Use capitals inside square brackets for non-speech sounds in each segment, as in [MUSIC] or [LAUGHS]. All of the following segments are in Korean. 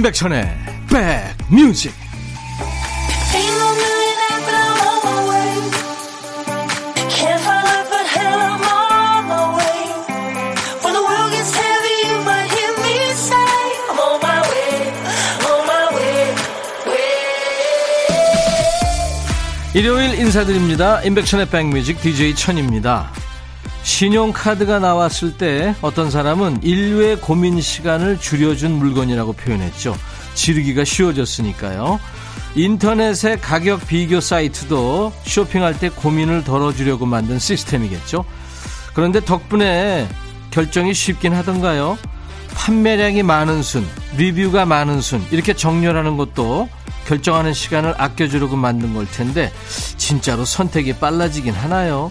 임백천의 백뮤직 일요일 인사드립니다. 임백천의 백뮤직 DJ 천입니다. 신용카드가 나왔을 때 어떤 사람은 인류의 고민 시간을 줄여준 물건이라고 표현했죠. 지르기가 쉬워졌으니까요. 인터넷의 가격 비교 사이트도 쇼핑할 때 고민을 덜어주려고 만든 시스템이겠죠. 그런데 덕분에 결정이 쉽긴 하던가요? 판매량이 많은 순, 리뷰가 많은 순, 이렇게 정렬하는 것도 결정하는 시간을 아껴주려고 만든 걸 텐데, 진짜로 선택이 빨라지긴 하나요?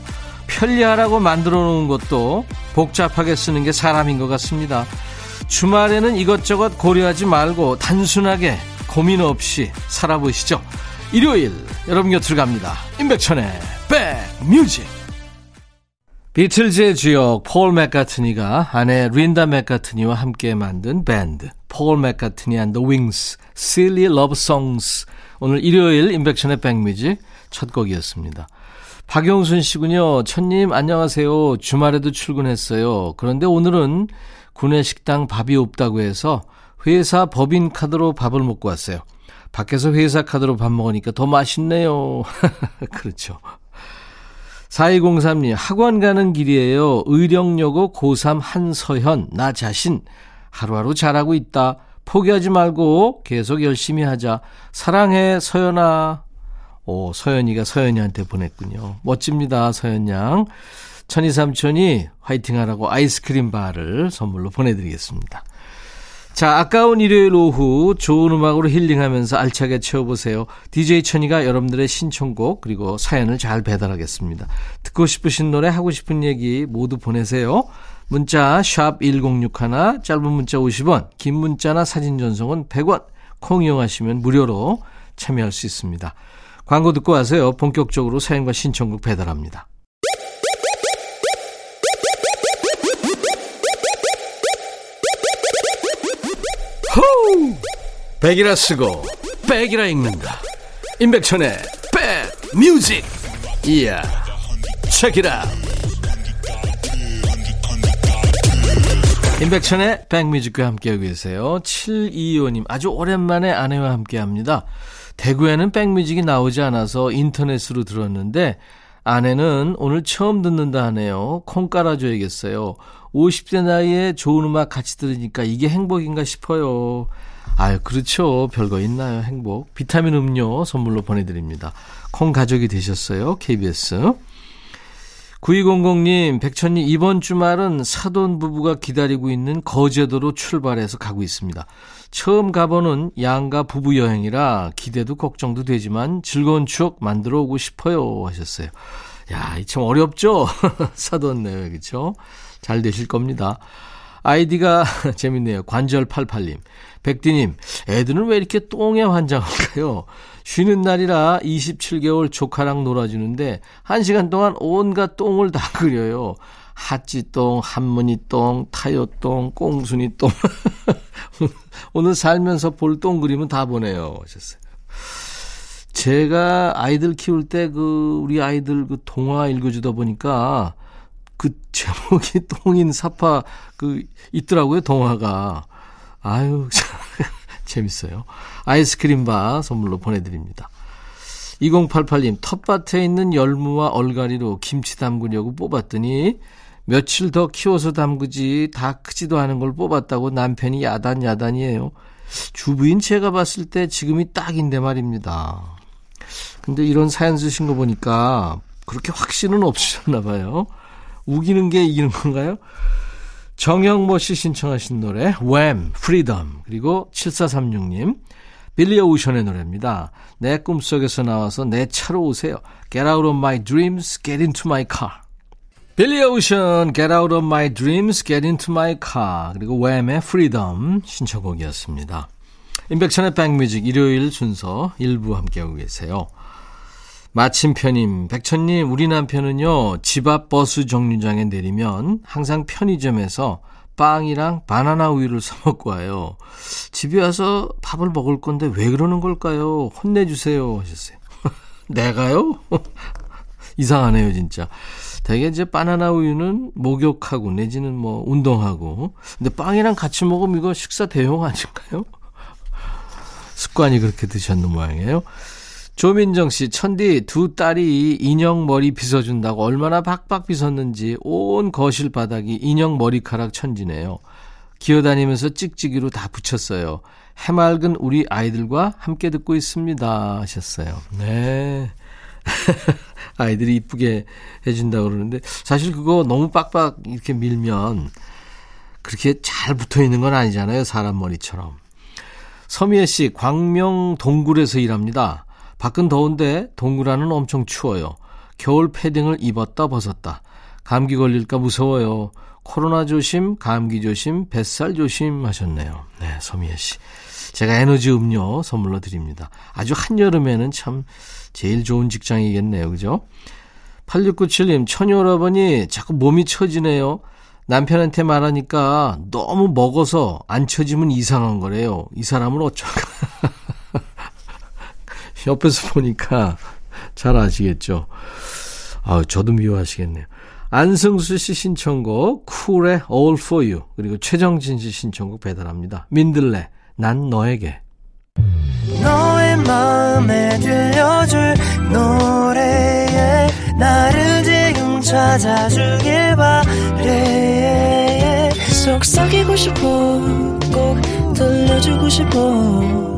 편리하라고 만들어 놓은 것도 복잡하게 쓰는 게 사람인 것 같습니다. 주말에는 이것저것 고려하지 말고 단순하게 고민 없이 살아보시죠. 일요일 여러분 곁으로 갑니다. 임백천의 백뮤직 비틀즈의 주역 폴 맥카트니가 아내 린다 맥카트니와 함께 만든 밴드 폴 맥카트니 and the Wings Silly Love Songs 오늘 일요일 임백천의 백뮤직 첫 곡이었습니다. 박영순 씨군요. 천님, 안녕하세요. 주말에도 출근했어요. 그런데 오늘은 구내 식당 밥이 없다고 해서 회사 법인 카드로 밥을 먹고 왔어요. 밖에서 회사 카드로 밥 먹으니까 더 맛있네요. [LAUGHS] 그렇죠. 4203님, 학원 가는 길이에요. 의령여고 고3 한서현, 나 자신. 하루하루 잘하고 있다. 포기하지 말고 계속 열심히 하자. 사랑해, 서연아. 오, 서연이가 서연이한테 보냈군요. 멋집니다, 서연 양. 천이 삼촌이 화이팅 하라고 아이스크림 바를 선물로 보내드리겠습니다. 자, 아까운 일요일 오후 좋은 음악으로 힐링하면서 알차게 채워보세요. DJ 천이가 여러분들의 신청곡 그리고 사연을 잘 배달하겠습니다. 듣고 싶으신 노래 하고 싶은 얘기 모두 보내세요. 문자 1061, 짧은 문자 50원, 긴 문자나 사진 전송은 100원, 콩 이용하시면 무료로 참여할 수 있습니다. 광고 듣고 와서요. 본격적으로 사연과 신청곡 배달합니다. 호우! 백이라 쓰고 백이라 읽는다. 임백천의 백 뮤직. 이야. 책이라. 임백천의 백뮤직과 함께하고 계세요. 725님 아주 오랜만에 아내와 함께합니다. 대구에는 백뮤직이 나오지 않아서 인터넷으로 들었는데 아내는 오늘 처음 듣는다 하네요. 콩 깔아줘야겠어요. 50대 나이에 좋은 음악 같이 들으니까 이게 행복인가 싶어요. 아유, 그렇죠. 별거 있나요, 행복. 비타민 음료 선물로 보내드립니다. 콩 가족이 되셨어요, KBS. 9200님, 백천님, 이번 주말은 사돈 부부가 기다리고 있는 거제도로 출발해서 가고 있습니다. 처음 가보는 양가 부부 여행이라 기대도 걱정도 되지만 즐거운 추억 만들어 오고 싶어요. 하셨어요. 야, 이참 어렵죠? [LAUGHS] 사돈네요, 그쵸? 잘 되실 겁니다. 아이디가 [LAUGHS] 재밌네요. 관절88님. 백디님, 애들은 왜 이렇게 똥에 환장할까요? 쉬는 날이라 27개월 조카랑 놀아주는데, 한 시간 동안 온갖 똥을 다 그려요. 핫지똥, 한무늬똥, 타요똥, 꽁순이똥. [LAUGHS] 오늘 살면서 볼 똥 그림은 다 보내요. 하셨어요. 제가 아이들 키울 때 그 우리 아이들 그 동화 읽어주다 보니까 그 제목이 [LAUGHS] 똥인 사파 그 있더라고요 동화가 아유 [LAUGHS] 재밌어요 아이스크림 바 선물로 보내드립니다 2088님 텃밭에 있는 열무와 얼갈이로 김치 담그려고 뽑았더니 며칠 더 키워서 담그지 다 크지도 않은 걸 뽑았다고 남편이 야단 야단이에요. 주부인 제가 봤을 때 지금이 딱인데 말입니다. 근데 이런 사연 쓰신 거 보니까 그렇게 확신은 없으셨나 봐요. 우기는 게 이기는 건가요? 정영모 씨 신청하신 노래 Wham! Freedom 그리고 7436님 빌리 오션의 노래입니다. 내 꿈속에서 나와서 내 차로 오세요. Get out of my dreams, get into my car. 빌리 오션, Get Out of My Dreams, Get Into My Car 그리고 웸의 Freedom 신청곡이었습니다. 인백천의 백뮤직 일요일 순서 일부 함께하고 계세요. 마침편님, 백천님, 우리 남편은요, 집 앞 버스 정류장에 내리면 항상 편의점에서 빵이랑 바나나 우유를 사 먹고 와요. 집에 와서 밥을 먹을 건데 왜 그러는 걸까요? 혼내주세요. 하셨어요. [LAUGHS] 내가요? [LAUGHS] 이상하네요, 진짜. 대개 이제 바나나 우유는 목욕하고 내지는 뭐 운동하고. 근데 빵이랑 같이 먹으면 이거 식사 대용 아닐까요? [LAUGHS] 습관이 그렇게 드셨는 모양이에요. 조민정 씨, 천디 두 딸이 인형 머리 빗어준다고 얼마나 박박 빗었는지 온 거실 바닥이 인형 머리카락 천지네요. 기어다니면서 찍찍이로 다 붙였어요. 해맑은 우리 아이들과 함께 듣고 있습니다. 하셨어요. 네. [LAUGHS] 아이들이 이쁘게 해준다고 그러는데 사실 그거 너무 빡빡 이렇게 밀면 그렇게 잘 붙어 있는 건 아니잖아요. 사람 머리처럼. 서미애 씨, 광명 동굴에서 일합니다. 밖은 더운데 동굴 안은 엄청 추워요. 겨울 패딩을 입었다 벗었다. 감기 걸릴까 무서워요. 코로나 조심, 감기 조심, 뱃살 조심 하셨네요. 네, 서미애 씨. 제가 에너지 음료 선물로 드립니다. 아주 한여름에는 참 제일 좋은 직장이겠네요. 그죠? 8697님, 처녀여러분이 자꾸 몸이 처지네요. 남편한테 말하니까 너무 먹어서 안 처지면 이상한 거래요. 이 사람은 어쩔까? [LAUGHS] 옆에서 보니까 잘 아시겠죠? 아, 저도 미워하시겠네요. 안승수 씨 신청곡 쿨의 All For You 그리고 최정진 씨 신청곡 배달합니다. 민들레 난 너에게 너의 마음에 들려줄 노래에 나를 지금 찾아주길 바래 속삭이고 싶어 꼭 들려주고 싶어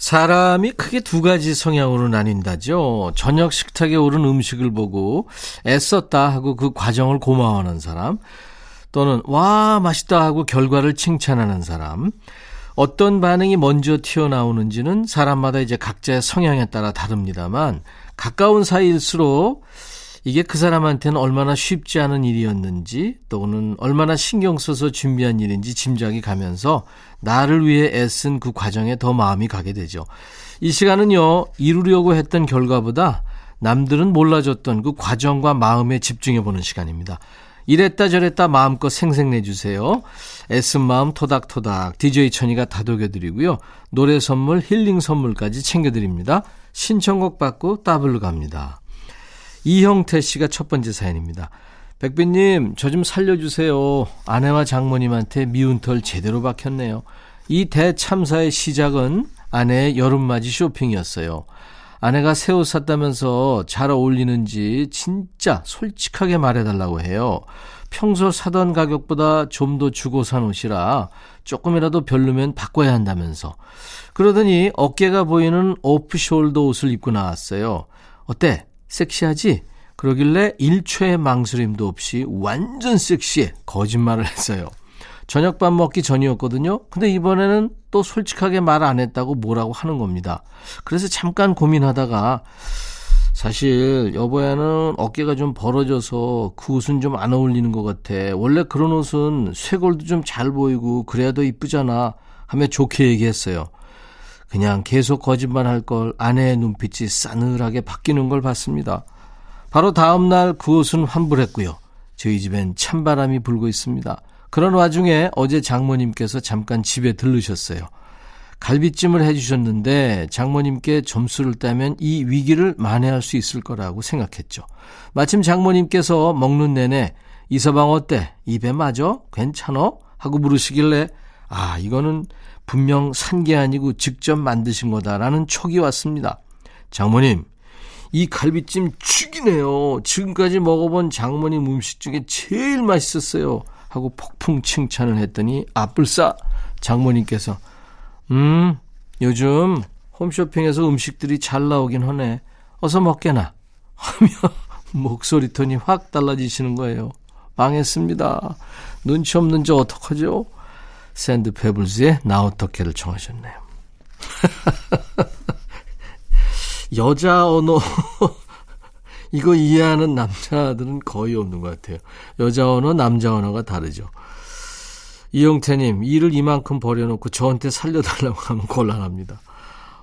사람이 크게 두 가지 성향으로 나뉜다죠. 저녁 식탁에 오른 음식을 보고 애썼다 하고 그 과정을 고마워하는 사람, 또는 와 맛있다 하고 결과를 칭찬하는 사람. 어떤 반응이 먼저 튀어나오는지는 사람마다 이제 각자의 성향에 따라 다릅니다만 가까운 사이일수록 이게 그 사람한테는 얼마나 쉽지 않은 일이었는지 또는 얼마나 신경 써서 준비한 일인지 짐작이 가면서 나를 위해 애쓴 그 과정에 더 마음이 가게 되죠. 이 시간은요, 이루려고 했던 결과보다 남들은 몰라줬던 그 과정과 마음에 집중해 보는 시간입니다. 이랬다 저랬다 마음껏 생생내 주세요. 애쓴 마음 토닥토닥 DJ 천이가 다독여 드리고요. 노래 선물, 힐링 선물까지 챙겨 드립니다. 신청곡 받고 따블로 갑니다. 이형태 씨가 첫 번째 사연입니다. 백빈님, 저 좀 살려주세요. 아내와 장모님한테 미운 털 제대로 박혔네요. 이 대참사의 시작은 아내의 여름맞이 쇼핑이었어요. 아내가 새 옷 샀다면서 잘 어울리는지 진짜 솔직하게 말해달라고 해요. 평소 사던 가격보다 좀 더 주고 산 옷이라 조금이라도 별로면 바꿔야 한다면서. 그러더니 어깨가 보이는 오프숄더 옷을 입고 나왔어요. 어때? 섹시하지? 그러길래 일초의 망설임도 없이 완전 섹시해 거짓말을 했어요. 저녁밥 먹기 전이었거든요. 근데 이번에는 또 솔직하게 말 안 했다고 뭐라고 하는 겁니다. 그래서 잠깐 고민하다가 사실 여보야는 어깨가 좀 벌어져서 그 옷은 좀 안 어울리는 것 같아. 원래 그런 옷은 쇄골도 좀 잘 보이고 그래야 더 이쁘잖아. 하며 좋게 얘기했어요. 그냥 계속 거짓말 할 걸 아내의 눈빛이 싸늘하게 바뀌는 걸 봤습니다. 바로 다음날 그 옷은 환불했고요. 저희 집엔 찬바람이 불고 있습니다. 그런 와중에 어제 장모님께서 잠깐 집에 들르셨어요. 갈비찜을 해주셨는데 장모님께 점수를 따면 이 위기를 만회할 수 있을 거라고 생각했죠. 마침 장모님께서 먹는 내내 이 서방 어때? 입에 맞아? 괜찮어? 하고 물으시길래 아 이거는 분명 산 게 아니고 직접 만드신 거다라는 촉이 왔습니다. 장모님 이 갈비찜 죽이네요. 지금까지 먹어본 장모님 음식 중에 제일 맛있었어요. 하고 폭풍 칭찬을 했더니 아뿔싸 장모님께서 음 요즘 홈쇼핑에서 음식들이 잘 나오긴 하네. 어서 먹게나 하며 [LAUGHS] 목소리 톤이 확 달라지시는 거예요. 망했습니다. 눈치 없는 저 어떡하죠? 샌드 페블즈의 나 어떡해를 청하셨네요. [LAUGHS] 여자 언어 [LAUGHS] 이거 이해하는 남자들은 거의 없는 것 같아요. 여자 언어, 남자 언어가 다르죠. 이영태님, 일을 이만큼 버려놓고 저한테 살려달라고 하면 곤란합니다.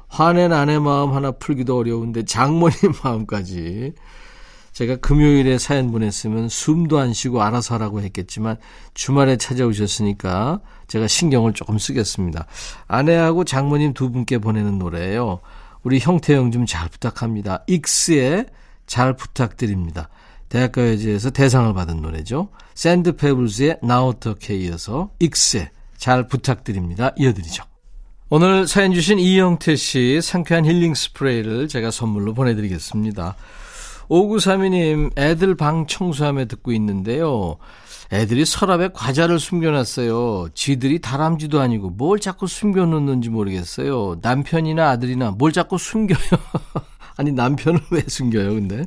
화낸 아내 마음 하나 풀기도 어려운데 장모님 [LAUGHS] 마음까지. 제가 금요일에 사연 보냈으면 숨도 안 쉬고 알아서 하라고 했겠지만 주말에 찾아오셨으니까 제가 신경을 조금 쓰겠습니다. 아내하고 장모님 두 분께 보내는 노래예요. 우리 형태형 좀잘 부탁합니다. 익스의 잘 부탁드립니다. 대학가요제에서 대상을 받은 노래죠. 샌드 페블즈의 나 어떡해 이어서 익스의 잘 부탁드립니다. 이어드리죠. 오늘 사연 주신 이영태 씨 상쾌한 힐링 스프레이를 제가 선물로 보내드리겠습니다. 5932님, 애들 방 청소하며 듣고 있는데요. 애들이 서랍에 과자를 숨겨놨어요. 지들이 다람쥐도 아니고 뭘 자꾸 숨겨놓는지 모르겠어요. 남편이나 아들이나 뭘 자꾸 숨겨요. [LAUGHS] 아니, 남편을 왜 숨겨요, 근데?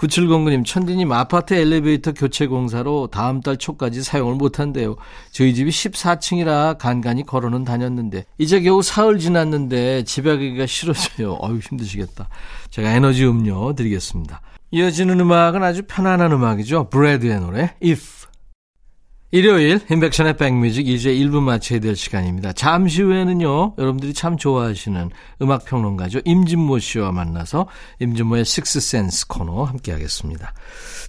9709님, 천디님, 아파트 엘리베이터 교체 공사로 다음 달 초까지 사용을 못한대요. 저희 집이 14층이라 간간히 걸어는 다녔는데, 이제 겨우 사흘 지났는데 집에 가기가 싫어져요. [LAUGHS] 어유 힘드시겠다. 제가 에너지 음료 드리겠습니다. 이어지는 음악은 아주 편안한 음악이죠. 브래드의 노래, If. 일요일 인백션의 백뮤직 이제 1부 마쳐야 될 시간입니다. 잠시 후에는요. 여러분들이 참 좋아하시는 음악평론가죠. 임진모 씨와 만나서 임진모의 식스센스 코너 함께 하겠습니다.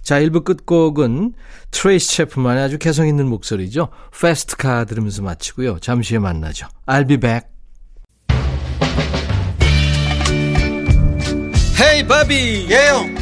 자 1부 끝곡은 트레이시 채프먼의 아주 개성 있는 목소리죠. Fast Car 들으면서 마치고요. 잠시 후에 만나죠. I'll be back. Hey 바비 예 형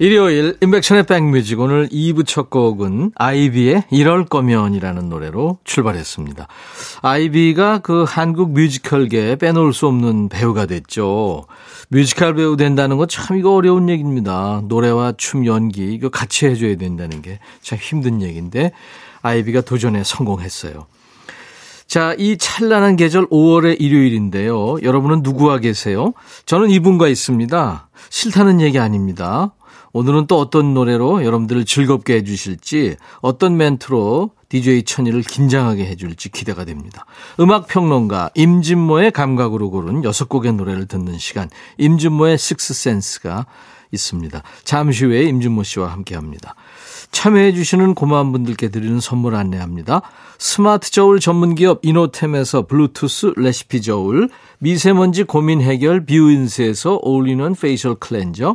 일요일 인백션의 백뮤직 오늘 2부 첫 곡은 아이비의 이럴 거면이라는 노래로 출발했습니다. 아이비가 그 한국 뮤지컬계에 빼놓을 수 없는 배우가 됐죠. 뮤지컬 배우 된다는 건 참 이거 어려운 얘기입니다. 노래와 춤, 연기 이거 같이 해줘야 된다는 게 참 힘든 얘기인데 아이비가 도전에 성공했어요. 자, 이 찬란한 계절 5월의 일요일인데요. 여러분은 누구와 계세요? 저는 이분과 있습니다. 싫다는 얘기 아닙니다. 오늘은 또 어떤 노래로 여러분들을 즐겁게 해주실지 어떤 멘트로 DJ 천이를 긴장하게 해줄지 기대가 됩니다. 음악평론가 임진모의 감각으로 고른 6곡의 노래를 듣는 시간 임진모의 식스센스가 있습니다. 잠시 후에 임진모 씨와 함께 합니다. 참여해 주시는 고마운 분들께 드리는 선물 안내합니다. 스마트 저울 전문기업 이노템에서 블루투스 레시피 저울, 미세먼지 고민 해결 뷰인스에서 올리는 facial cleanser,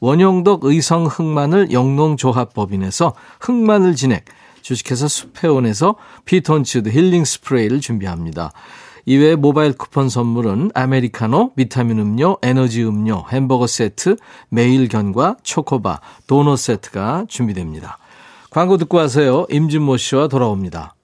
원용덕 의성 흑마늘 영농조합법인에서 흑마늘 진액, 주식회사 수페온에서 피톤치드 힐링 스프레이를 준비합니다. 이외에 모바일 쿠폰 선물은 아메리카노, 비타민 음료, 에너지 음료, 햄버거 세트, 매일 견과 초코바, 도넛 세트가 준비됩니다. 광고 듣고 와서요. 임진모 씨와 돌아옵니다.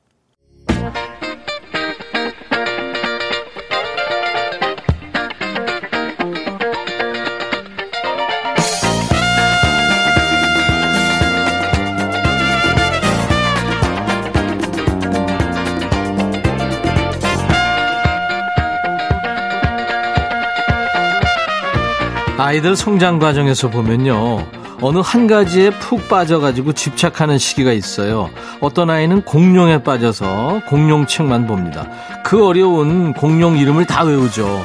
아이들 성장 과정에서 보면요. 어느 한 가지에 푹 빠져가지고 집착하는 시기가 있어요. 어떤 아이는 공룡에 빠져서 공룡책만 봅니다. 그 어려운 공룡 이름을 다 외우죠.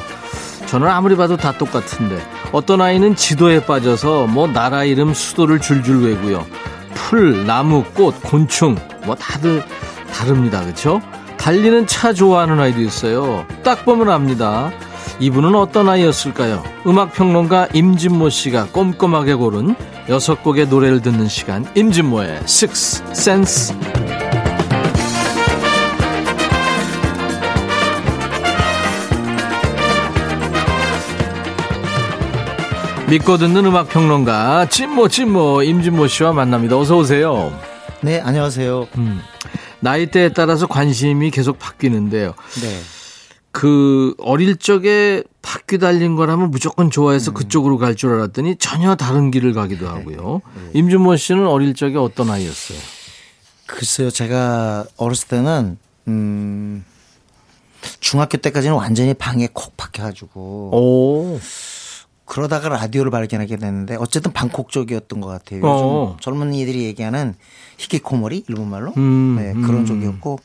저는 아무리 봐도 다 똑같은데 어떤 아이는 지도에 빠져서 뭐 나라 이름 수도를 줄줄 외고요. 풀, 나무, 꽃, 곤충 뭐 다들 다릅니다. 그렇죠? 달리는 차 좋아하는 아이도 있어요. 딱 보면 압니다. 이분은 어떤 아이였을까요? 음악평론가 임진모 씨가 꼼꼼하게 고른 여섯 곡의 노래를 듣는 시간 임진모의 Six Sense 믿고 듣는 음악평론가 찐모 찐모 임진모 씨와 만납니다. 어서 오세요. 네, 안녕하세요. 음, 나이대에 따라서 관심이 계속 바뀌는데요. 네. 그 어릴 적에 바퀴 달린 거라면 무조건 좋아해서 그쪽으로 갈 줄 알았더니 전혀 다른 길을 가기도 하고요. 임준모 씨는 어릴 적에 어떤 아이였어요? 글쎄요, 제가 어렸을 때는, 음, 중학교 때까지는 완전히 방에 콕 박혀가지고, 오, 그러다가 라디오를 발견하게 됐는데, 어쨌든 방콕 쪽이었던 것 같아요. 요즘 어. 젊은이들이 얘기하는 히키코모리, 일본말로? 음, 네, 그런 음. 쪽이었고,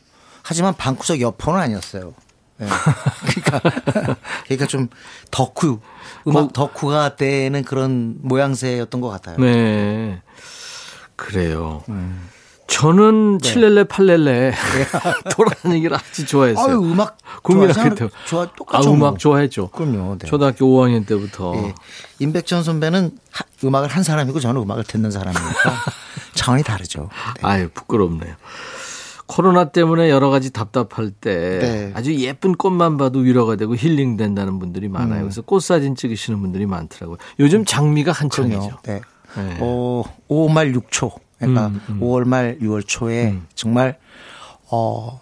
하지만 방구석 여포는 아니었어요. 네. [LAUGHS] 그러니까, 그러니까 좀 덕후, 음악 덕후가 되는 그런 모양새였던 것 같아요. 네. 그래요. 저는 칠렐레 팔렐레 [LAUGHS] 돌아다니기를 아주 좋아했어요. 아유, 음악 국민학교 때. 좋아, 아, 똑같죠. 음악 뭐. 좋아했죠. 그럼요. 네. 초등학교 5학년 때부터. 예. 임백천 선배는 하- 음악을 한 사람이고 저는 음악을 듣는 사람이니까 [LAUGHS] 차원이 다르죠. 네. 아유, 부끄럽네요. 코로나 때문에 여러 가지 답답할 때 네. 아주 예쁜 꽃만 봐도 위로가 되고 힐링 된다는 분들이 많아요. 음. 그래서 꽃 사진 찍으시는 분들이 많더라고요. 요즘 장미가 한창이죠. 네. 네. 어, 5월 말 6초. 그러니까 음, 음. 5월 말 6월 초에 정말 어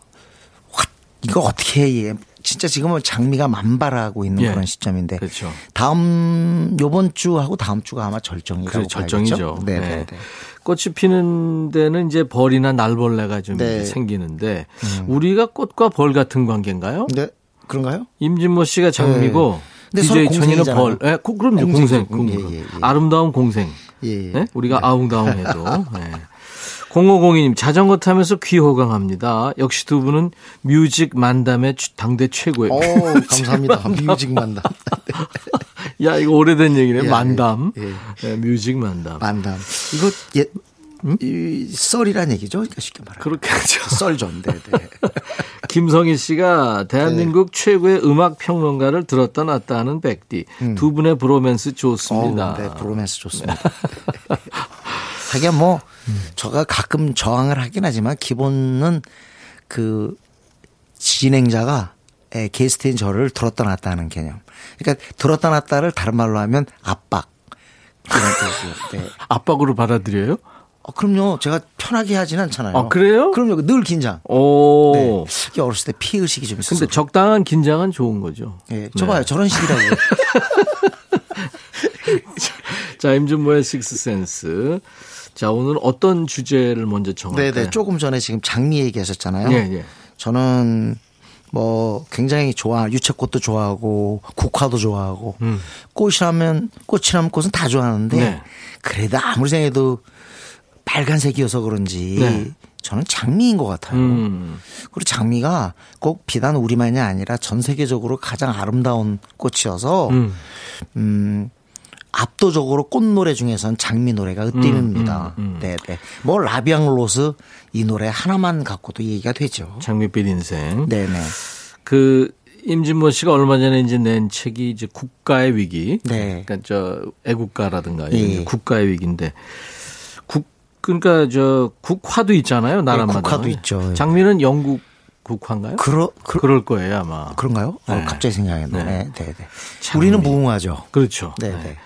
확, 이거 어떻게 해. 진짜 지금은 장미가 만발하고 있는 예. 그런 시점인데 그렇죠. 다음 요번 주하고 다음 주가 아마 절정이라고 절정이죠. 네, 네. 네, 네. 꽃이 피는 데는 이제 벌이나 날벌레가 좀 네. 음. 생기는데 우리가 꽃과 벌 같은 관계인가요? 네. 그런가요? 임진모 씨가 장미고 네. DJ 천이는. 벌. 예, 고- 그럼요. 공생. 공생. 공생. 예, 예, 예. 아름다운 공생. 예, 예. 네? 우리가 아웅다웅해도. 네. 0502님 자전거 타면서 귀호강합니다. 역시 두 분은 뮤직 만담의 최- 당대 최고예요. 어, [LAUGHS] 감사합니다. 뮤직 만담. [LAUGHS] 야 이거 오래된 얘기네. 예, 만담. 예, 예. 네, 뮤직 만담. 만담. 이거 예, 이 썰이란 얘기죠. 그러니까 쉽게 말하면. 그렇게 하죠. 썰죠. 네, 네. [LAUGHS] 김성희 씨가 대한민국 네. 최고의 음악 평론가를 들었다 놨다 하는 백디. 두 분의 브로맨스 좋습니다. 음. 어우, 네, 브로맨스 좋습니다. 하긴 뭐, 저가 가끔 저항을 하긴 하지만 기본은 그 진행자가 예, 게스트인 저를 들었다 놨다 하는 개념. 그러니까 들었다 놨다를 다른 말로 하면 압박. 네. [LAUGHS] 압박으로 받아들여요? 어, 그럼요. 제가 편하게 하진 않잖아요. 아, 그래요? 그럼요. 늘 긴장. 오. 네. 어렸을 때 피의식이 좀 있었어요. 근데 적당한 긴장은 좋은 거죠. 예, 저 봐요. 저런 식이라고. [LAUGHS] 자, 임준모의 식스센스. 자, 오늘 어떤 주제를 먼저 정할까요? 네네. 조금 전에 지금 장미 얘기하셨잖아요. 예, 예. 저는 뭐 굉장히 좋아 유채꽃도 좋아하고 국화도 좋아하고 음. 꽃이라면 꽃이라면 꽃은 다 좋아하는데 네. 그래도 아무리 생각해도 빨간색이어서 그런지 네. 저는 장미인 것 같아요. 음. 그리고 장미가 꼭 비단 우리만이 아니라 전 세계적으로 가장 아름다운 꽃이어서 음. 음, 압도적으로 꽃노래 중에선 장미 노래가 으뜸입니다. 음, 음, 음. 네, 네. 뭐 라비앙 로스 이 노래 하나만 갖고도 얘기가 되죠. 장밋빛 인생. 네, 네. 그 임진모 씨가 얼마 전에 이제 낸 책이 이제 국가의 위기. 네. 그러니까 저 애국가라든가 예. 국가의 위기인데 국 그러니까 저 국화도 있잖아요. 나라마다. 네, 국화도 있죠. 예. 장미는 영국 국화인가요? 그러, 그, 그럴 거예요, 아마. 그런가요? 어, 네. 갑자기 생각이 나네. 네. 네, 네. 네. 우리는 무궁화죠. 그렇죠. 네, 네.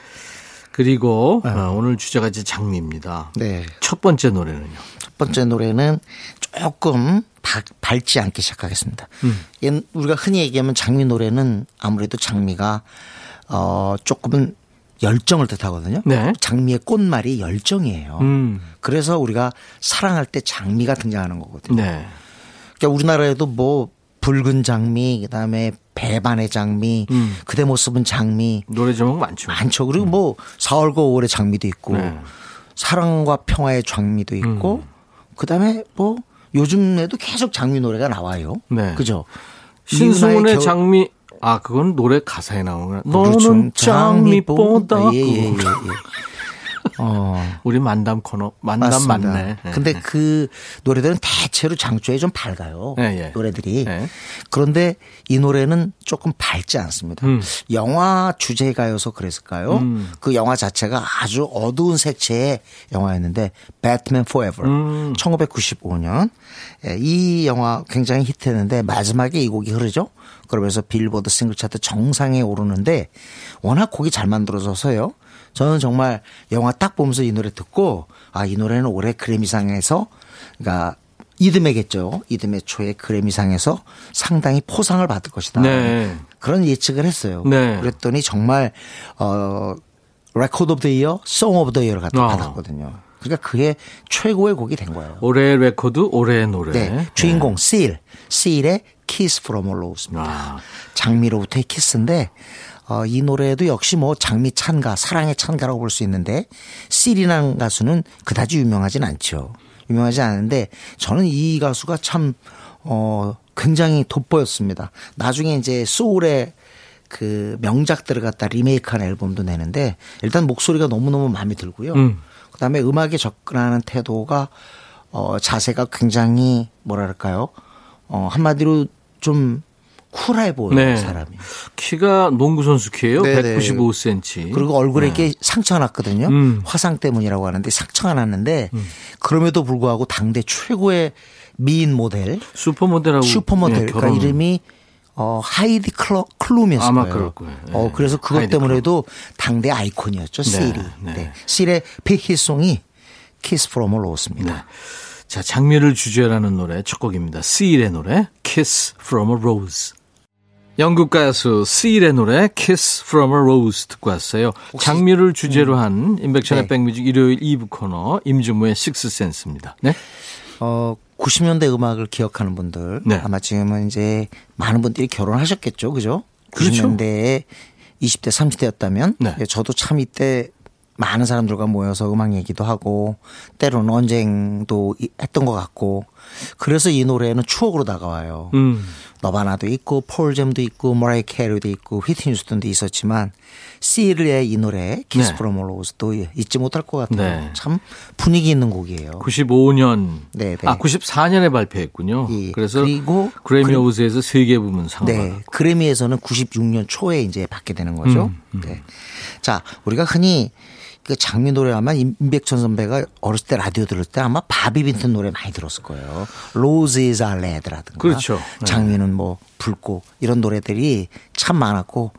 네. 그리고 어, 오늘 주제가 이제 장미입니다. 네. 첫 번째 노래는요. 첫 번째 노래는 조금 바- 밝지 않게 시작하겠습니다. 음. 옛- 우리가 흔히 얘기하면 장미 노래는 아무래도 장미가 어 조금은 열정을 뜻하거든요. 네. 장미의 꽃말이 열정이에요. 음. 그래서 우리가 사랑할 때 장미가 등장하는 거거든요. 네. 그러니까 우리나라에도 뭐 붉은 장미, 그다음에 배반의 장미, 음. 그대 모습은 장미 노래 제목 많죠. 많죠. 그리고 뭐 4월과 5월의 장미도 있고 네. 사랑과 평화의 장미도 있고 음. 그다음에 뭐 요즘에도 계속 장미 노래가 나와요. 네. 그죠? 신승훈의 겨울- 장미 아, 그건 노래 가사에 나오는 그렇죠. 너는 장미보다 예, 예, 예, 그- 예. 어. 우리 만담 코너 만담 맞습니다. 맞네. 예, 근데 예. 그 노래들은 대체로 장조에 좀 밝아요. 예, 예. 노래들이. 예. 그런데 이 노래는 조금 밝지 않습니다. 음. 영화 주제가여서 그랬을까요? 그 영화 자체가 아주 어두운 색채의 영화였는데 배트맨 포에버 음. 1995년 예, 이 영화 굉장히 히트했는데 마지막에 이 곡이 흐르죠. 그러면서 빌보드 싱글 차트 정상에 오르는데 워낙 곡이 잘 만들어져서요. 저는 정말 영화 딱 보면서 이 노래 듣고 아 이 노래는 올해 그래미상에서 그러니까 이듬해겠죠. 이듬해 초에 그래미상에서 상당히 포상을 받을 것이다. 네. 그런 예측을 했어요. 네. 그랬더니 정말 어 Record of the Year, Song of the Year를 갖다 아. 받았거든요. 그러니까 그게 최고의 곡이 된 거예요. 올해의 레코드, 올해의 노래. 네. 주인공 Seal, Seal의 Kiss from a Rose입니다. 아. 장미로부터의 키스인데 어, 이 노래도 역시 뭐 장미 찬가, 사랑의 찬가라고 볼 수 있는데 Seal이라는 가수는 그다지 유명하진 않죠. 유명하지 않은데 저는 이 가수가 참 어, 굉장히 돋보였습니다. 나중에 이제 소울의 그 명작들을 갖다 리메이크한 앨범도 내는데 일단 목소리가 너무너무 마음에 들고요. 음. 그 다음에 음악에 접근하는 태도가 어 자세가 굉장히 뭐랄까요? 어 한마디로 좀 쿨해 보여요, 네. 사람이. 키가 농구 선수 키예요. 네네. 195cm. 그리고 얼굴에 이렇게 상처가 났거든요. 음. 화상 때문이라고 하는데 상처가 났는데 그럼에도 불구하고 당대 최고의 미인 모델, 슈퍼모델하고 슈퍼모델, 예, 그러니까. 이름이 어 하이디 클러, 클룸이었어요. 아마 그럴 거예요. 예. 어 그래서 그것 때문에도 당대 아이콘이었죠. 네, Seal이. 네. 네. Seal의 빅히트송이 Kiss from a Rose입니다. 네. 자, 장미를 주제라는 노래 첫 곡입니다. Seal의 노래 Kiss from a Rose. 영국 가수 Seal의 노래 Kiss from a Rose 듣고 왔어요. 장미를 주제로 한 임백천의 네. 백뮤직 일요일 2부 코너 임진모의 식스센스입니다. 네. 어 90년대 음악을 기억하는 분들 네. 아마 지금은 이제 많은 분들이 결혼하셨겠죠, 그죠? 그렇죠. 90년대에 20대, 30대였다면 예, 네. 저도 참 이때 많은 사람들과 모여서 음악 얘기도 하고 때로는 언쟁도 이- 했던 것 같고 그래서 이 노래는 추억으로 다가와요. 음. 너바나도 있고 펄잼도 있고 머라이어 캐리도 있고 휘트니 휴스턴도 있었지만 Seal의 이 노래 키스 네. from a Rose도 잊지 못할 것 같아요. 네. 참 분위기 있는 곡이에요. 95년. 네, 네. 아, 94년에 발표했군요. 예. 그래서 그리고 그래미 그- 어워즈에서 세계 부문 상을 네. 받았고. 그래미에서는 96년 초에 이제 받게 되는 거죠. 음, 네. 자, 우리가 흔히 그 장미 노래 아마 임백천 선배가 어렸을 때 라디오 들을 때 아마 바비 빈튼 노래 많이 들었을 거예요. Are red라든가. 그렇죠. 네. 장미는 뭐 붉고 이런 노래들이 참 많았고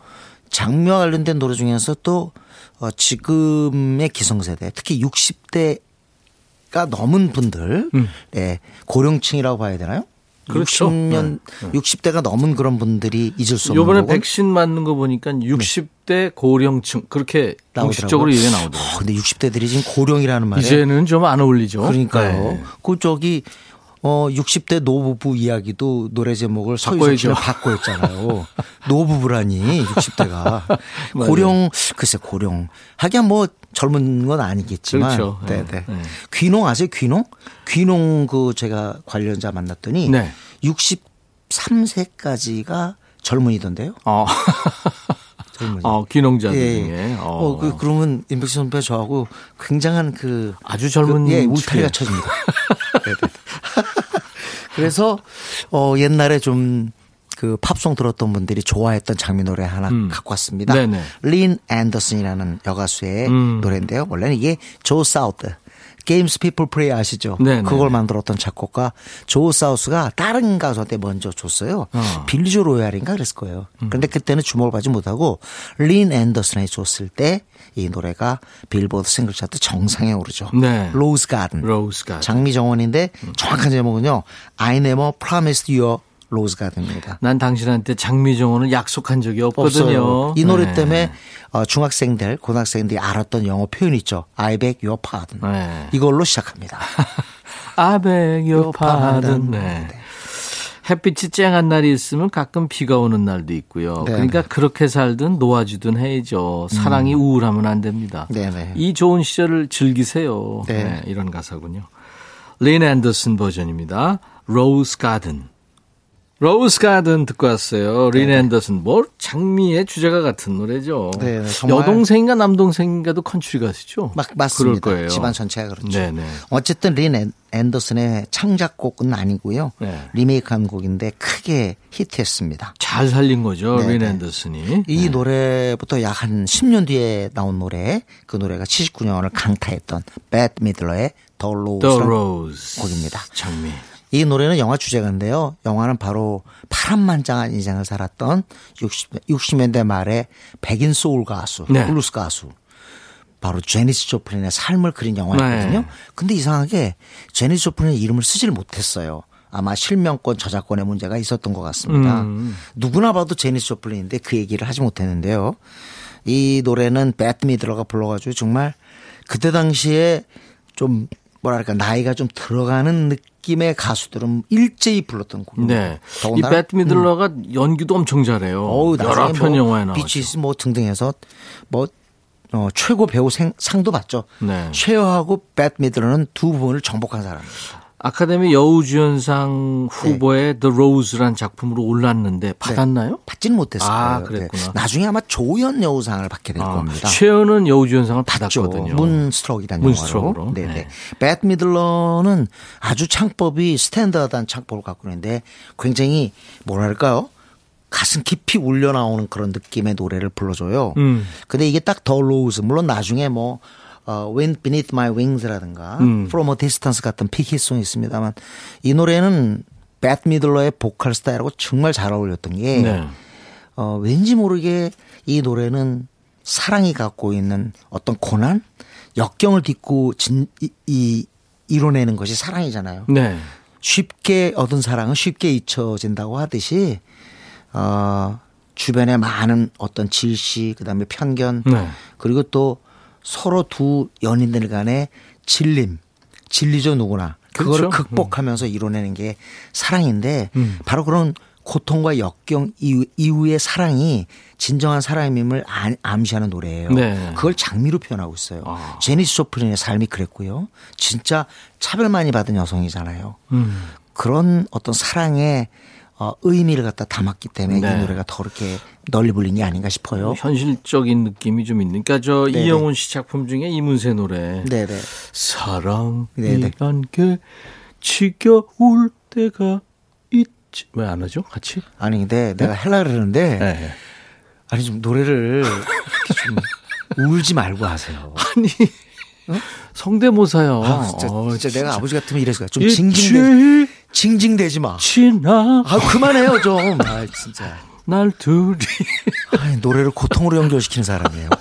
장미와 관련된 노래 중에서 또 어, 지금의 기성세대 특히 60대가 넘은 분들 네, 고령층이라고 봐야 되나요? 음. 그렇죠. 60년 60대가 넘은 그런 분들이 잊을 수 없는 요번에 백신 맞는 거 보니까 60대 고령층 그렇게 공식적으로 얘기 나오더라고요. 어, 근데 60대들이 지금 고령이라는 말에 이제는 좀 안 어울리죠. 그러니까요. 네. 그 저기 어 60대 노부부 이야기도 노래 제목을. 씨가 바꿔 했잖아요. [LAUGHS] 노부부라니 60대가 [LAUGHS] 고령 글쎄 고령 하긴 뭐 젊은 건 아니겠지만 그렇죠. 네, 네. 네. 네. 귀농 아세요? 귀농? 귀농 그 제가 관련자 만났더니 네. 63세까지가 젊은이던데요. 어. [LAUGHS] 어, 귀농자들 예. 중에. 어. 어, 그, 그러면 임백천 선배 저하고 굉장한 그 아주 젊은 그, 예, 울타리가. 쳐집니다. 네네. [LAUGHS] [LAUGHS] 그래서 어 옛날에 좀 그 팝송 들었던 분들이 좋아했던 장미 노래 하나 음. 갖고 왔습니다. 네네. 린 앤더슨이라는 여가수의 음. 노래인데요. 원래는 이게 조 사우스 Games People Play 아시죠? 네네. 그걸 만들었던 작곡가 조 사우스가 다른 가수한테 먼저 줬어요. 어. 음. 빌리조 로얄인가 그랬을 거예요. 그런데 그때는 주목을 받지 못하고 린 앤더슨에 줬을 때 이 노래가 빌보드 싱글 차트 정상에 오르죠. 네. Rose Garden. 로즈 가든. 장미 정원인데 정확한 제목은요. I never promised you 로즈 가든입니다. 난 당신한테 장미정원을 약속한 적이 없거든요. 없어요. 이 노래 네. 때문에 어, 중학생들, 고등학생들이 알았던 영어 표현 있죠. I beg your pardon. 네. 이걸로 시작합니다. [LAUGHS] I beg your pardon. pardon. 네. 햇빛이 쨍한 날이 있으면 가끔 비가 오는 날도 있고요. 네, 그러니까 그렇게 살든 놓아주든 해야죠. 사랑이 우울하면 안 됩니다. 네, 네. 이 좋은 시절을 즐기세요. 네. 네, 이런 가사군요. 린 앤더슨 버전입니다. Rose Garden. Rose Garden 듣고 왔어요. 린 앤더슨. 뭐 장미의 주제가 같은 노래죠. 네, 정말- 여동생인가 남동생인가도 컨츄리 가수죠. 막 맞습니다. 그럴 거예요. 집안 전체가 그렇죠. 네네. 어쨌든 린 앤- 앤더슨의 창작곡은 아니고요. 네. 리메이크한 곡인데 크게 히트했습니다. 잘 살린 거죠. 네, 린 네. 앤더슨이. 이 노래부터 약 한 10년 뒤에 나온 노래, 그 노래가 79년을 강타했던 벳 미들러의 The Rose. 곡입니다. 장미. 이 노래는 영화 주제가인데요. 영화는 바로 파란만장한 인생을 살았던 60, 60년대 말에 백인 소울 가수, 네. 블루스 가수. 바로 제니스 조플린의 삶을 그린 영화였거든요. 네. 근데 이상하게 제니스 조플린의 이름을 쓰지를 못했어요. 아마 실명권 저작권의 문제가 있었던 것 같습니다. 음. 누구나 봐도 제니스 조플린인데 그 얘기를 하지 못했는데요. 이 노래는 벳 미들러가 불러가지고 정말 그때 당시에 좀 뭐랄까 나이가 좀 들어가는 느낌의 가수들은 일제히 불렀던 곡입니다. 네. 이 벳 미들러가 연기도 엄청 잘해요. 어우, 여러 편 뭐 영화에 나왔죠. 비치스 뭐 등등해서 뭐 어, 최고 배우 생- 상도 받죠. 네. 쉐어하고 배트 미들러는 두 부문을 정복한 사람입니다. 아카데미 여우주연상 후보에 The Rose란 작품으로 올랐는데 받았나요? 받지는 못했어요. 아, 그랬구나. 나중에 아마 조연 여우상을 받게 될 아, 겁니다. 최연은 여우주연상을. 받았거든요. Moonstruck이라는 Moonstruck으로. 영화로. 네네. 네. 벳 미들러는 아주 창법이 스탠다드한 창법을 갖고 있는데 굉장히 뭐랄까요? 가슴 깊이 울려 나오는 그런 느낌의 노래를 불러줘요. 음. 근데 이게 딱 The Rose 물론 나중에 뭐 어, Wind Beneath My Wings라든가 음. From a Distance 같은 히트송이 있습니다만 이 노래는 벳 미들러의 보컬 스타일하고 정말 잘 어울렸던 게 네. 어, 왠지 모르게 이 노래는 사랑이 갖고 있는 어떤 고난, 역경을 딛고 진, 이, 이, 이뤄내는 것이 사랑이잖아요. 네. 쉽게 얻은 사랑은 쉽게 잊혀진다고 하듯이, 어, 주변에 많은 어떤 질시, 그 다음에 편견, 네. 그리고 또 서로 두 연인들 간의 질림, 진리죠 누구나. 그거를 그렇죠. 극복하면서 이뤄내는 게 사랑인데 음. 바로 그런 고통과 역경 이후, 이후의 사랑이 진정한 사랑임을 아- 암시하는 노래예요. 네. 그걸 장미로 표현하고 있어요. 아. 제니스 조플린의 삶이 그랬고요. 진짜 차별 많이 받은 여성이잖아요. 음. 그런 어떤 사랑의 어, 의미를 갖다 담았기 때문에 네. 이 노래가 더 이렇게 널리 불린 게 아닌가 싶어요. 현실적인 느낌이 좀 있는. 그러니까 저 네네. 이영훈 씨 작품 중에 이문세 노래. 네네. 사랑이란 게 지겨울 때가 있지. 왜 안 하죠? 같이? 아니 근데 내가 헬라 그러는데 네. 아니 좀 노래를 좀 [LAUGHS] 울지 말고 하세요. 아니 성대모사요. 아, 진짜, 어, 진짜 내가 아버지 같으면 이랬을 거야. 좀 징징대, 징징대지 마. 지나 아 그만해요 좀. 아 진짜. 날 둘이 아니, 노래를 고통으로 연결시키는 사람이에요. [LAUGHS]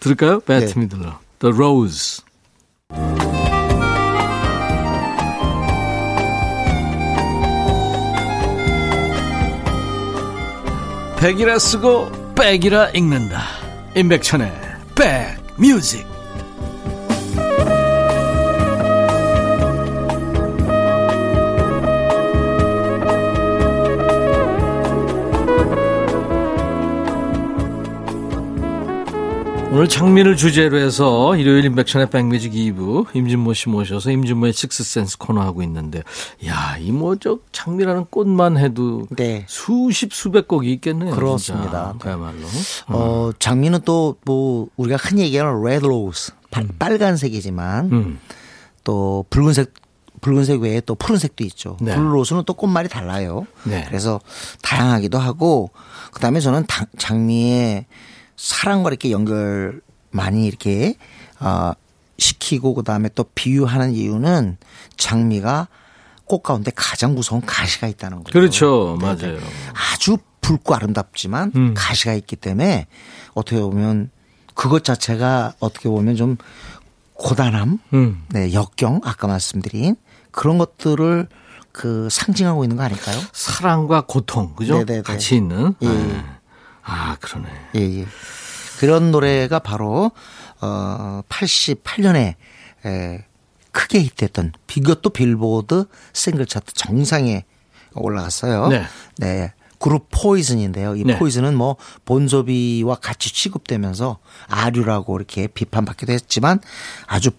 들을까요? 네. 배트 미들러. The Rose. 백이라 쓰고 백이라 읽는다. 임백천의 백뮤직. 오늘 장미를 주제로 해서 일요일 임백천의 백뮤직 2부 임진모 씨 모셔서 임진모의 식스센스 코너 하고 있는데 야, 이 뭐 저 장미라는 꽃만 해도 네. 수십 수백 곡이 있겠네요. 그렇습니다. 진짜. 그야말로. 어 장미는 또 뭐 우리가 흔히 얘기하는 red rose 빨간색이지만 음. 또 붉은색 붉은색 외에 또 푸른색도 있죠. 네. blue rose는 또 꽃말이 달라요. 네. 그래서 다양하기도 하고 그다음에 저는 당- 장미의 사랑과 이렇게 연결 많이 이렇게 어 시키고 그다음에 또 비유하는 이유는 장미가 꽃 가운데 가장 무서운 가시가 있다는 거죠. 그렇죠. 네, 네. 맞아요. 아주 붉고 아름답지만 음. 가시가 있기 때문에 어떻게 보면 그것 자체가 어떻게 보면 좀 고단함, 음. 네, 역경, 아까 말씀드린 그런 것들을 그 상징하고 있는 거 아닐까요? 사랑과 고통, 그죠? 네네네. 같이 있는. 예. 네. 아, 그러네. 예, 예. 그런 노래가 바로 어 88년에 에, 크게 히트했던 이것도 빌보드 싱글 차트 정상에 올라갔어요. 네. 네. 그룹 포이즌인데요. 이 네. 포이즌은 뭐 본조비와 같이 취급되면서 아류라고 이렇게 비판받기도 했지만 아주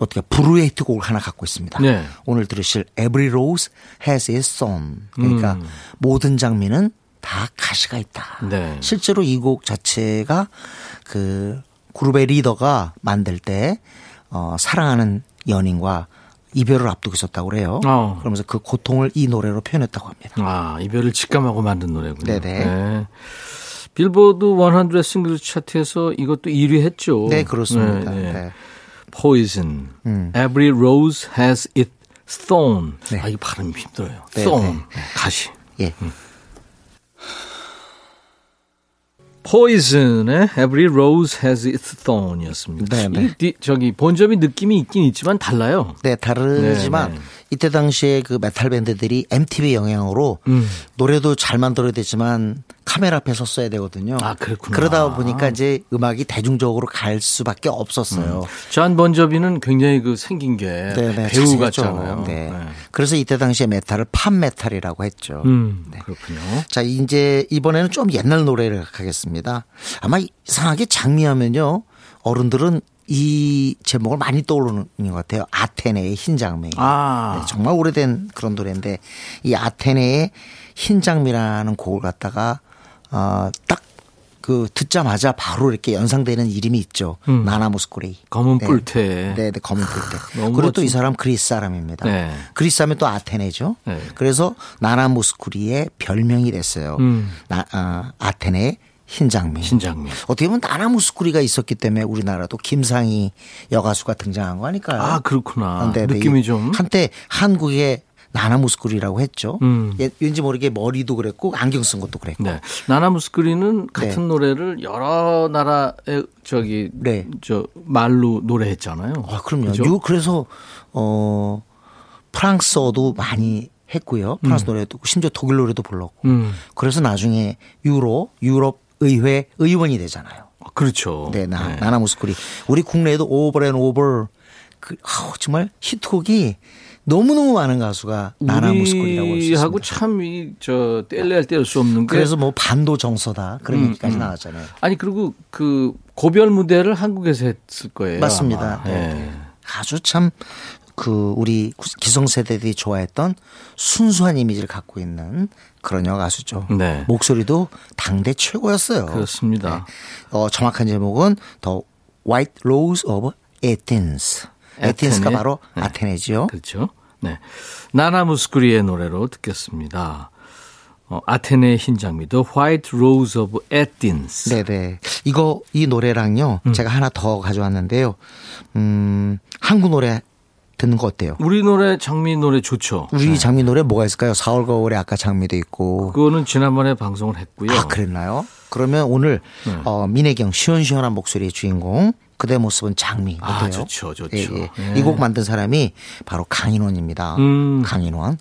어떻게 브루의 히트곡을 하나 갖고 있습니다. 네. 오늘 들으실 Every Rose Has Its Thorn. 그러니까 음. 모든 장미는 다 가시가 있다. 네. 실제로 이 곡 자체가 그 그룹의 리더가 만들 때 어, 사랑하는 연인과 이별을 앞두고 있었다고 그래요. 어. 그러면서 그 고통을 이 노래로 표현했다고 합니다. 아, 이별을 직감하고 만든 노래군요. 네네. 네. 빌보드 100 싱글 차트에서 이것도 1위 했죠. 네, 그렇습니다. 네, 네. 네. Poison. 음. Every rose has its thorn. 네. 아, 이거 발음이 힘들어요. 네, thorn. 네. 가시. 예. Poison의 Every Rose Has Its Thorn이었습니다. 네, 네. 저기 본 조비 느낌이 있긴 있지만 달라요. 네, 다르지만 네, 네. 이때 당시에 그 메탈 밴드들이 MTV 영향으로 음. 노래도 잘 만들어야 되지만 카메라 앞에 섰어야 되거든요. 아, 그렇구나. 그러다 보니까 이제 음악이 대중적으로 갈 수밖에 없었어요. 존 본 조비는 굉장히 그 생긴 게 네, 네, 배우. 같잖아요. 네. 그래서 이때 당시에 메탈을 팝 메탈이라고 했죠. 음, 그렇군요. 자, 이제 이번에는 좀 옛날 노래를 가겠습니다. 아마 이상하게 장미하면요. 어른들은 이 제목을 많이 떠오르는 것 같아요. 아테네의 흰 장미. 아. 네, 정말 오래된 그런 노래인데 이 아테네의 흰 장미라는 곡을 갖다가 어, 딱그 듣자마자 바로 이렇게 연상되는 이름이 있죠. 음. 나나 모스코레이. 검은 네. 뿔테. 네, 네, 검은 뿔테. 너무 그리고 또 이 사람 그리스 사람입니다. 네. 그리스 하면 또 아테네죠. 네. 그래서 나나 모스쿠리의 별명이 됐어요. 음. 나, 아, 아테네 의흰 장미. 신장미. 어떻게 보면 나나 모스쿠리가 있었기 때문에 우리나라도 김상희 여가수가 등장한 거 아닐까요? 아, 그렇구나. 네, 네. 느낌이 이- 좀. 한때 한국의 나나 무스쿠리라고 했죠. 음. 예, 왠지 모르게 머리도 그랬고 안경 쓴 것도 그랬고. 네. 나나 무스쿠리는 같은 네. 노래를 여러 나라의 저기 네. 저 말로 노래했잖아요. 아, 그럼요. 그죠? 유- 그래서 어 프랑스어도 많이 했고요. 프랑스 노래도 심지어 독일 노래도 불렀고. 음. 그래서 나중에 유로 유럽 의회 의원이 되잖아요. 그렇죠. 네, 나, 나나 무스쿠리. 우리 국내에도 Over and Over 그 아우, 정말 히트곡이 너무너무 많은 가수가 나나 무스쿠리라고 할수 있습니다. 우리하고 참 이 저 뗄래야 뗄 수 없는 게 그래서 뭐 반도 정서다 그런 음, 얘기까지 음. 나왔잖아요. 아니 그리고 그 고별 무대를 한국에서 했을 거예요. 맞습니다. 네, 예. 네. 아주 참 그 우리 기성세대들이 좋아했던 순수한 이미지를 갖고 있는 그런 여가수죠. 네. 목소리도 당대 최고였어요. 그렇습니다. 어, 정확한 제목은 The White Rose of Athens. 에틴스가 아테네. 바로 네. 아테네지요. 그렇죠. 네. 나나 무스크리의 노래로 듣겠습니다. 어, 아테네의 흰 장미, The White Rose of Athens. 네네. 이거, 이 노래랑요, 음. 제가 하나 더 가져왔는데요. 음, 한국 노래 듣는 거 어때요? 우리 노래 장미 노래 좋죠. 우리 장미 노래 뭐가 있을까요? 4월, 거울에 아까 장미도 있고. 그거는 지난번에 방송을 했고요. 아, 그랬나요? 그러면 오늘, 네. 어, 민혜경, 시원시원한 목소리의 주인공, 그대 모습은 장미. 아, 어때요? 좋죠, 좋죠. 예, 예. 예. 이곡 만든 사람이 바로 강인원입니다. 음. 강인원.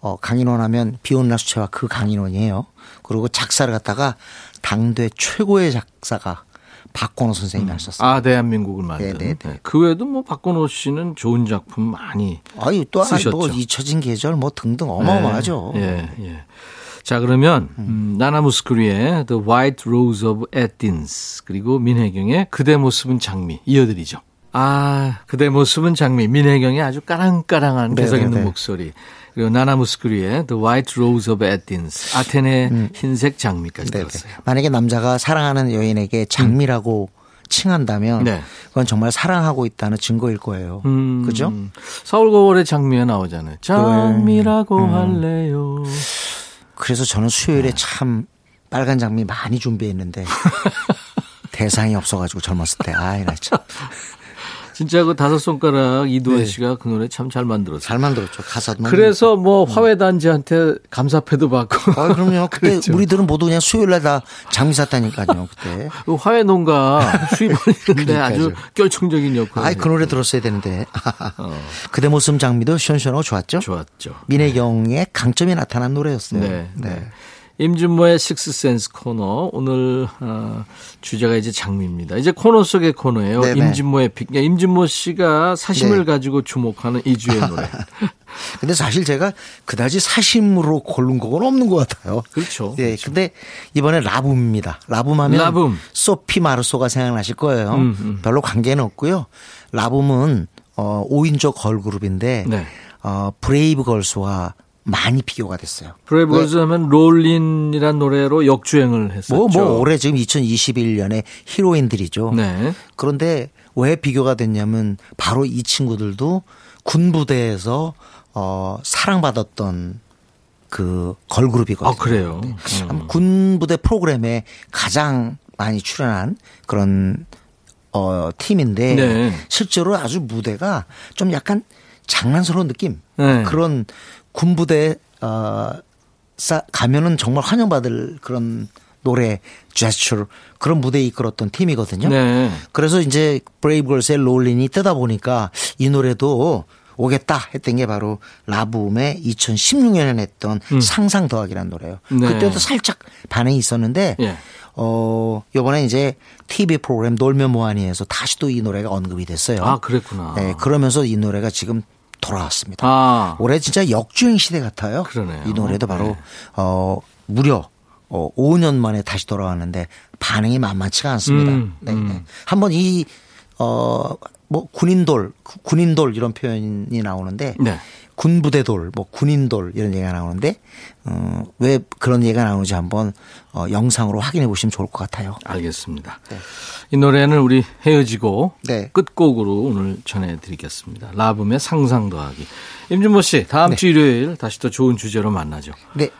어, 강인원 하면 비온나 수채화 그 강인원이에요. 그리고 작사를 갖다가 당대 최고의 작사가 박건호 선생님이 하셨어요. 아, 대한민국을 만든. 네, 네, 네. 네. 그 외에도 뭐 박건호 씨는 좋은 작품 많이 아유, 또 쓰셨죠. 뭐 잊혀진 계절 뭐 등등 어마어마하죠. 예, 예. 자, 그러면 음, 나나무스크리의 The White Rose of Athens 그리고 민혜경의 그대 모습은 장미 이어드리죠. 아, 그대 모습은 장미. 민혜경의 아주 까랑까랑한 네, 개성 네, 있는 네. 목소리. 그리고 나나무스크리의 The White Rose of Athens. 아테네 흰색 장미까지 음. 네네. 들었어요. 만약에 남자가 사랑하는 여인에게 장미라고 칭한다면 음. 네. 그건 정말 사랑하고 있다는 증거일 거예요. 음, 그죠? 서울 거울의 장미에 나오잖아요. 장미라고 음. 할래요. 그래서 저는 수요일에 네. 참 빨간 장미 많이 준비했는데 [LAUGHS] 대상이 없어가지고 젊었을 때 아이 나참잘 진짜 그 다섯 손가락 이두원 네. 씨가 그 노래 참 잘 만들었어요. 만들었죠 가사도 너무 그래서 뭐 화훼 단지한테 감사패도 받고 아 그럼요 그때. [LAUGHS] 우리들은 모두 그냥 수요일 날 다 장미 샀다니까요 그때 [LAUGHS] 그 화훼 농가 [LAUGHS] 그러니까요. 아주 결정적인 역할. 아이 그 노래 들었어야 되는데 그대 모습 장미도 시원시원하고 좋았죠 좋았죠. 민혜경의 강점이 나타난 노래였어요 네. 네. 임준모의 식스센스 코너 오늘 어, 주제가 이제 장미입니다. 이제 코너 속의 코너예요. 네네. 임준모의 픽. 그러니까 임준모 씨가 사심을 네. 가지고 주목하는 이 주의 노래. [LAUGHS] 근데 사실 제가 그다지 사심으로 고른 곡은 없는 것 같아요. 그렇죠. 예, 근데 이번에 라붐입니다. 라붐하면 라붐. 소피 마르소가 생각나실 거예요. 음, 음. 별로 관계는 없고요. 라붐은 어어 5인조 걸그룹인데 네. 어 브레이브 걸스와 많이 비교가 됐어요. 브레이브 걸스 하면 Rollin'이란 노래로 역주행을 했었죠. 뭐, 뭐, 올해 지금 2021년에 히로인들이죠. 네. 그런데 왜 비교가 됐냐면 바로 이 친구들도 군부대에서 어, 사랑받았던 그 걸그룹이거든요. 아, 그래요? 네. 음. 군부대 프로그램에 가장 많이 출연한 그런 어, 팀인데 네. 실제로 아주 무대가 좀 약간 장난스러운 느낌 네. 그런 군부대 어, 싸, 가면은 정말 환영받을 그런 노래 제스처 그런 무대에 이끌었던 팀이거든요. 네. 그래서 이제 브레이브걸스의 롤린이 뜨다 보니까 이 노래도 오겠다 했던 게 바로 라붐의 2016년에 냈던 상상 더하기라는 노래예요. 음. 네. 그때도 살짝 반응이 있었는데 예. 어 요번에 이제 TV 프로그램 놀면 뭐하니에서 다시 또 이 노래가 언급이 됐어요. 아, 그랬구나. 네, 그러면서 이 노래가 지금 돌아왔습니다. 아. 올해 진짜 역주행 시대 같아요. 그러네요. 이 노래도 바로 네. 어 무려 어 5년 만에 다시 돌아왔는데 반응이 만만치가 않습니다. 음, 네, 음. 네. 한번 이 어 뭐 군인돌 구- 군인돌 이런 표현이 나오는데 네. 군부대돌 뭐 군인돌 이런 얘기가 나오는데 어 왜 그런 얘기가 나오는지 한번 어 영상으로 확인해 보시면 좋을 것 같아요. 알겠습니다. 이 노래는 우리 헤어지고 네. 끝곡으로 오늘 전해드리겠습니다. 라붐의 상상 더하기. 임준모 씨, 다음 주 일요일 다시 또 좋은 주제로 만나죠. 네,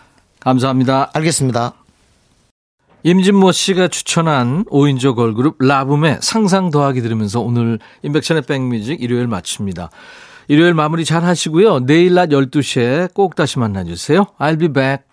감사합니다. 알겠습니다. 임진모 씨가 추천한 5인조 걸그룹 라붐의 상상 더하기 들으면서 오늘 인백션의 백뮤직 일요일 마칩니다. 일요일 마무리 잘 하시고요. 내일 낮 12시에 꼭 다시 만나주세요. I'll be back.